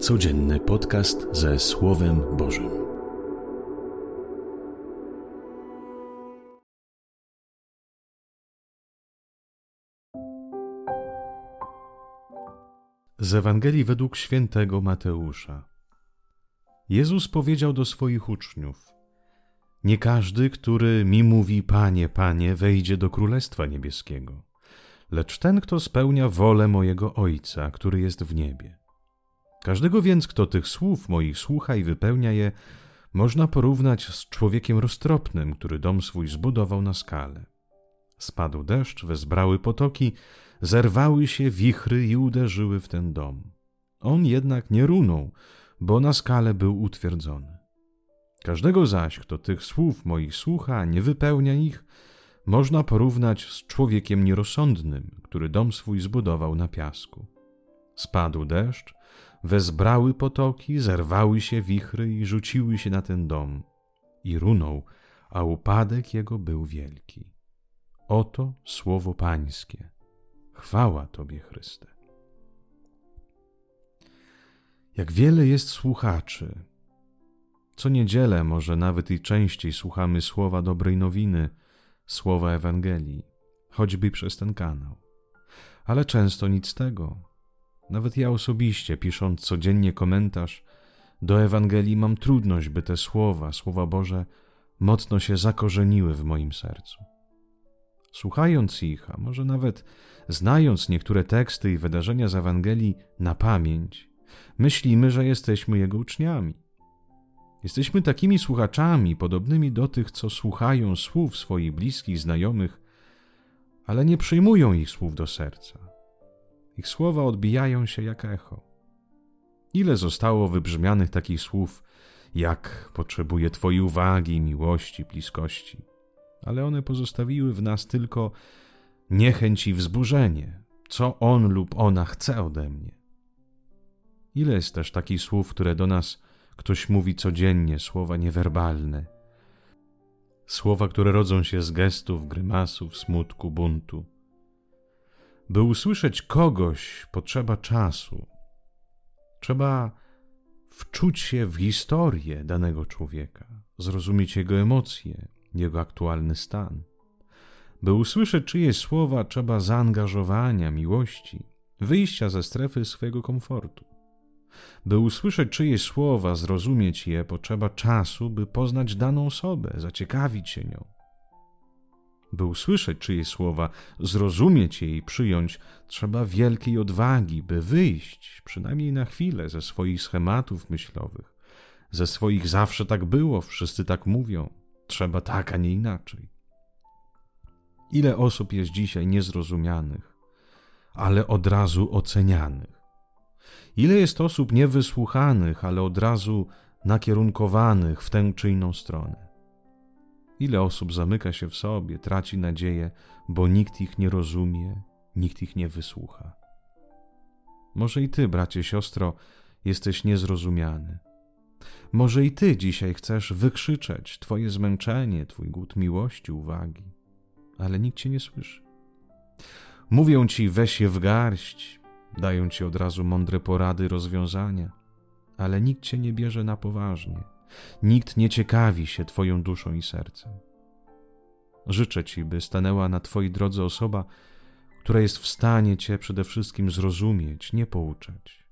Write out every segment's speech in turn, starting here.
Codzienny podcast ze Słowem Bożym. Z Ewangelii według świętego Mateusza. Jezus powiedział do swoich uczniów: Nie każdy, który mi mówi, Panie, Panie, wejdzie do Królestwa Niebieskiego, lecz ten, kto spełnia wolę mojego Ojca, który jest w niebie. Każdego więc, kto tych słów moich słucha i wypełnia je, można porównać z człowiekiem roztropnym, który dom swój zbudował na skale. Spadł deszcz, wezbrały potoki, zerwały się wichry i uderzyły w ten dom. On jednak nie runął, bo na skale był utwierdzony. Każdego zaś, kto tych słów moich słucha, nie wypełnia ich, można porównać z człowiekiem nierozsądnym, który dom swój zbudował na piasku. Spadł deszcz, wezbrały potoki, zerwały się wichry i rzuciły się na ten dom. I runął, a upadek jego był wielki. Oto słowo Pańskie. Chwała Tobie, Chryste. Jak wiele jest słuchaczy. Co niedzielę, może nawet i częściej, słuchamy słowa dobrej nowiny, słowa Ewangelii, choćby przez ten kanał. Ale często nic z tego. Nawet ja osobiście, pisząc codziennie komentarz do Ewangelii, mam trudność, by te słowa, słowa Boże, mocno się zakorzeniły w moim sercu. Słuchając ich, a może nawet znając niektóre teksty i wydarzenia z Ewangelii na pamięć, myślimy, że jesteśmy Jego uczniami. Jesteśmy takimi słuchaczami, podobnymi do tych, co słuchają słów swoich bliskich, znajomych, ale nie przyjmują ich słów do serca. Ich słowa odbijają się jak echo. Ile zostało wybrzmianych takich słów, jak potrzebuję Twojej uwagi, miłości, bliskości, ale one pozostawiły w nas tylko niechęć i wzburzenie, co on lub ona chce ode mnie. Ile jest też takich słów, które do nas ktoś mówi codziennie, słowa niewerbalne, słowa, które rodzą się z gestów, grymasów, smutku, buntu. By usłyszeć kogoś, potrzeba czasu. Trzeba wczuć się w historię danego człowieka, zrozumieć jego emocje, jego aktualny stan. By usłyszeć czyjeś słowa, trzeba zaangażowania, miłości, wyjścia ze strefy swojego komfortu. By usłyszeć czyjeś słowa, zrozumieć je, potrzeba czasu, by poznać daną osobę, zaciekawić się nią. By usłyszeć czyjeś słowa, zrozumieć je i przyjąć, trzeba wielkiej odwagi, by wyjść, przynajmniej na chwilę, ze swoich schematów myślowych, ze swoich zawsze tak było, wszyscy tak mówią, trzeba tak, a nie inaczej. Ile osób jest dzisiaj niezrozumianych, ale od razu ocenianych? Ile jest osób niewysłuchanych, ale od razu nakierunkowanych w tę czy inną stronę? Ile osób zamyka się w sobie, traci nadzieję, bo nikt ich nie rozumie, nikt ich nie wysłucha? Może i ty, bracie, siostro, jesteś niezrozumiany. Może i ty dzisiaj chcesz wykrzyczeć twoje zmęczenie, twój głód miłości, uwagi, ale nikt cię nie słyszy. Mówią ci, weź je w garść, dają ci od razu mądre porady, rozwiązania, ale nikt cię nie bierze na poważnie. Nikt nie ciekawi się Twoją duszą i sercem. Życzę Ci, by stanęła na Twojej drodze osoba, która jest w stanie Cię przede wszystkim zrozumieć, nie pouczać,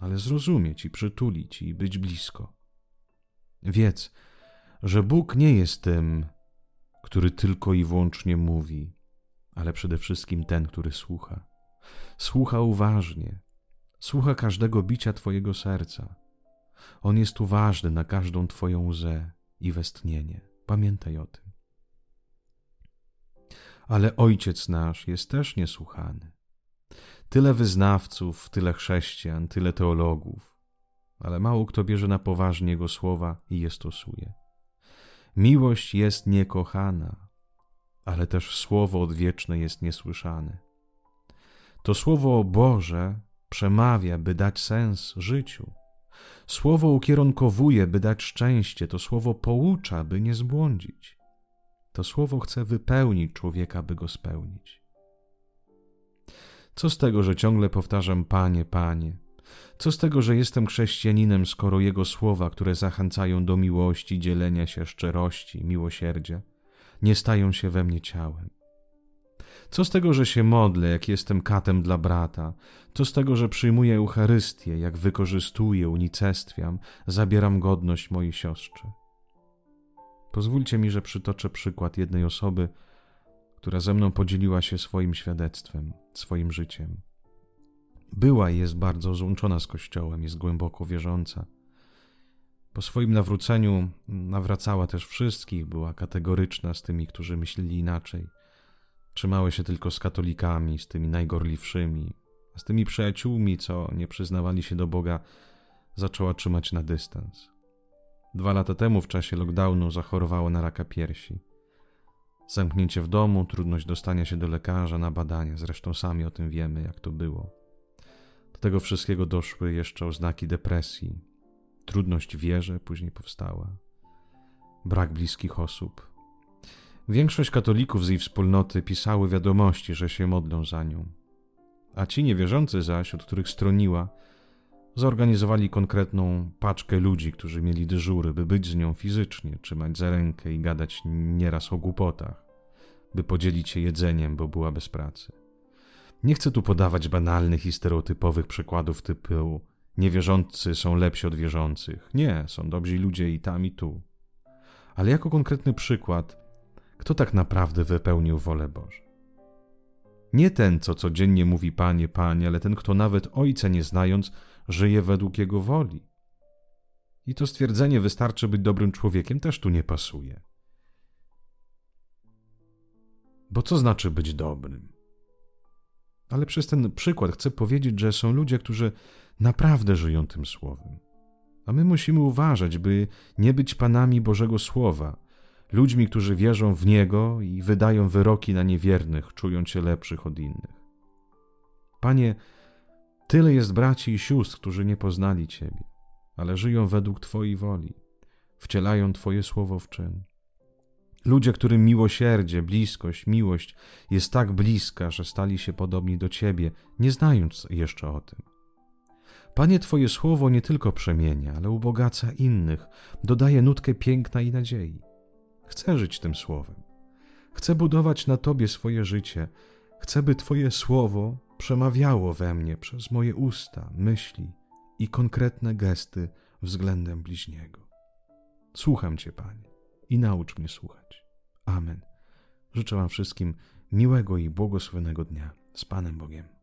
ale zrozumieć i przytulić i być blisko. Wiedz, że Bóg nie jest tym, który tylko i wyłącznie mówi, ale przede wszystkim ten, który słucha. Słucha uważnie, słucha każdego bicia Twojego serca. On jest uważny na każdą Twoją łzę i westchnienie. Pamiętaj o tym. Ale Ojciec nasz jest też niesłuchany. Tyle wyznawców, tyle chrześcijan, tyle teologów, ale mało kto bierze na poważnie Jego słowa i je stosuje. Miłość jest niekochana, ale też słowo odwieczne jest niesłyszane. To słowo Boże przemawia, by dać sens życiu. Słowo ukierunkowuje, by dać szczęście, to słowo poucza, by nie zbłądzić. To słowo chce wypełnić człowieka, by go spełnić. Co z tego, że ciągle powtarzam Panie, Panie, Co z tego, że jestem chrześcijaninem, skoro Jego słowa, które zachęcają do miłości, dzielenia się, szczerości, miłosierdzia, nie stają się we mnie ciałem? Co z tego, że się modlę, jak jestem katem dla brata? Co z tego, że przyjmuję Eucharystię, jak wykorzystuję, unicestwiam, zabieram godność mojej siostrze? Pozwólcie mi, że przytoczę przykład jednej osoby, która ze mną podzieliła się swoim świadectwem, swoim życiem. Była i jest bardzo złączona z Kościołem, jest głęboko wierząca. Po swoim nawróceniu nawracała też wszystkich, była kategoryczna z tymi, którzy myśleli inaczej. Trzymała się tylko z katolikami, z tymi najgorliwszymi, a z tymi przyjaciółmi, co nie przyznawali się do Boga, zaczęła trzymać na dystans. Dwa lata temu, w czasie lockdownu, zachorowała na raka piersi. Zamknięcie w domu, trudność dostania się do lekarza na badania, zresztą sami o tym wiemy, jak to było. Do tego wszystkiego doszły jeszcze oznaki depresji. Trudność wierze później powstała. Brak bliskich osób. Większość katolików z jej wspólnoty pisały wiadomości, że się modlą za nią. A ci niewierzący zaś, od których stroniła, zorganizowali konkretną paczkę ludzi, którzy mieli dyżury, by być z nią fizycznie, trzymać za rękę i gadać nieraz o głupotach, by podzielić się jedzeniem, bo była bez pracy. Nie chcę tu podawać banalnych i stereotypowych przykładów typu niewierzący są lepsi od wierzących. Nie, są dobrzy ludzie i tam i tu. Ale jako konkretny przykład, kto tak naprawdę wypełnił wolę Bożą? Nie ten, co codziennie mówi Panie, Panie, ale ten, kto nawet Ojca nie znając, żyje według Jego woli. I to stwierdzenie wystarczy być dobrym człowiekiem też tu nie pasuje. Bo co znaczy być dobrym? Ale przez ten przykład chcę powiedzieć, że są ludzie, którzy naprawdę żyją tym słowem. A my musimy uważać, by nie być panami Bożego Słowa, ludźmi, którzy wierzą w Niego i wydają wyroki na niewiernych, czując się lepszych od innych. Panie, tyle jest braci i sióstr, którzy nie poznali Ciebie, ale żyją według Twojej woli, wcielają Twoje słowo w czyn. Ludzie, którym miłosierdzie, bliskość, miłość jest tak bliska, że stali się podobni do Ciebie, nie znając jeszcze o tym. Panie, Twoje słowo nie tylko przemienia, ale ubogaca innych, dodaje nutkę piękna i nadziei. Chcę żyć tym słowem. Chcę budować na Tobie swoje życie. Chcę, by Twoje słowo przemawiało we mnie przez moje usta, myśli i konkretne gesty względem bliźniego. Słucham Cię, Panie, i naucz mnie słuchać. Amen. Życzę Wam wszystkim miłego i błogosławionego dnia z Panem Bogiem.